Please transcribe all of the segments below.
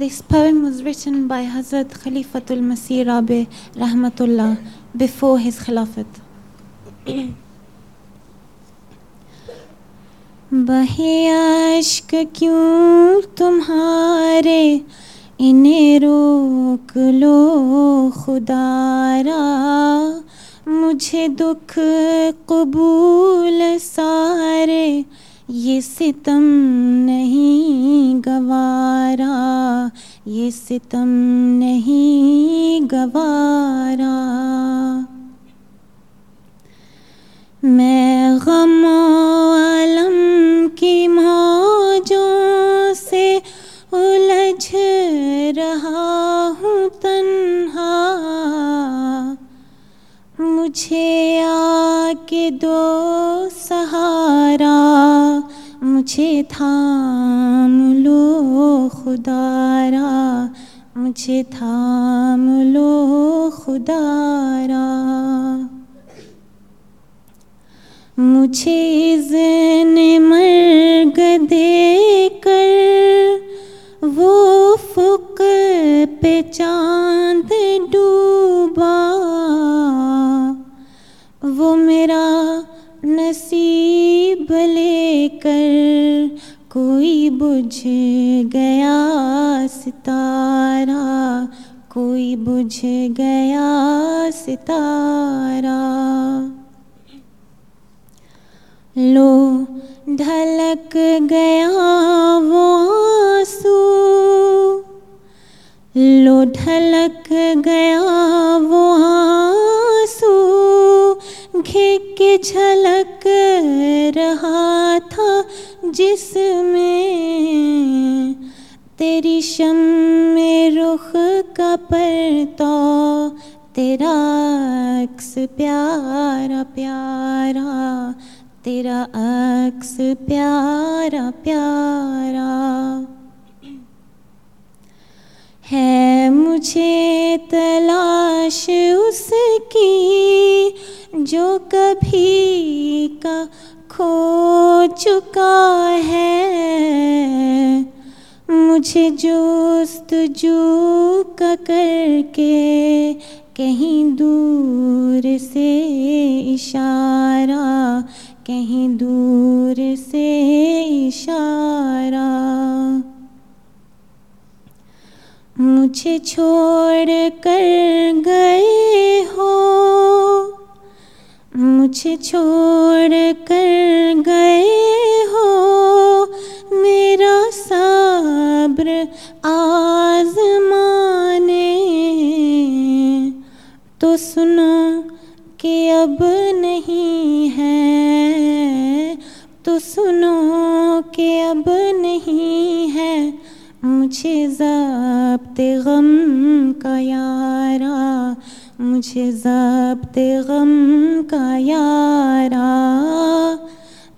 دسپ مضب bye حضرت خلیفت المسی راب رحمت اللہ before his خلافت بح عشق کیوں تمہارے انہیں روک لو خدا را مجھے دکھ قبول سارے یہ ستم نہیں گ ستم نہیں گوارا۔ میں غم و علم کی موجوں سے الجھ رہا ہوں تنہا۔ مجھے آ کے دو سہارا، مجھے تھام لو خدارا۔ مجھے تھام لو خدارا مجھے اذن مرگ دے کر وہ فق پہ چاند ڈوبا۔ وہ میرا نصیب لے کر کوئی بجھ گیا ستارہ، کوئی بجھ گیا ستارہ۔ لو ڈھلک گیا وہ آنسو، لو ڈھلک گیا وہ آنسو گھک کے جھلک جس میں تیری شم میں رخ کا پرتا تیرا عکس پیارا پیارا، تیرا عکس پیارا پیارا۔ ہے مجھے تلاش اس کی جو کبھی کا کھو چکا ہے۔ مجھے جوست جو کا کر کے کہیں دور سے اشارہ، کہیں دور سے اشارہ۔ مجھے چھوڑ کر گئے ہو۔ مجھے چھوڑ تو سنو کہ اب نہیں ہے مجھے ضابط غم کا یارا مجھے ضابط غم کا یارا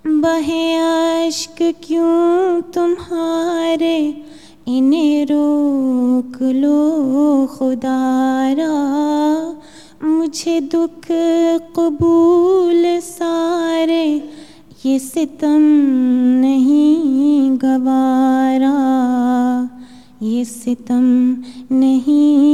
بہے عشق کیوں تمہارے؟ انہیں روک لو خدارا مجھے دکھ قبول سارے یہ ستم نہیں گوارا یہ ستم نہیں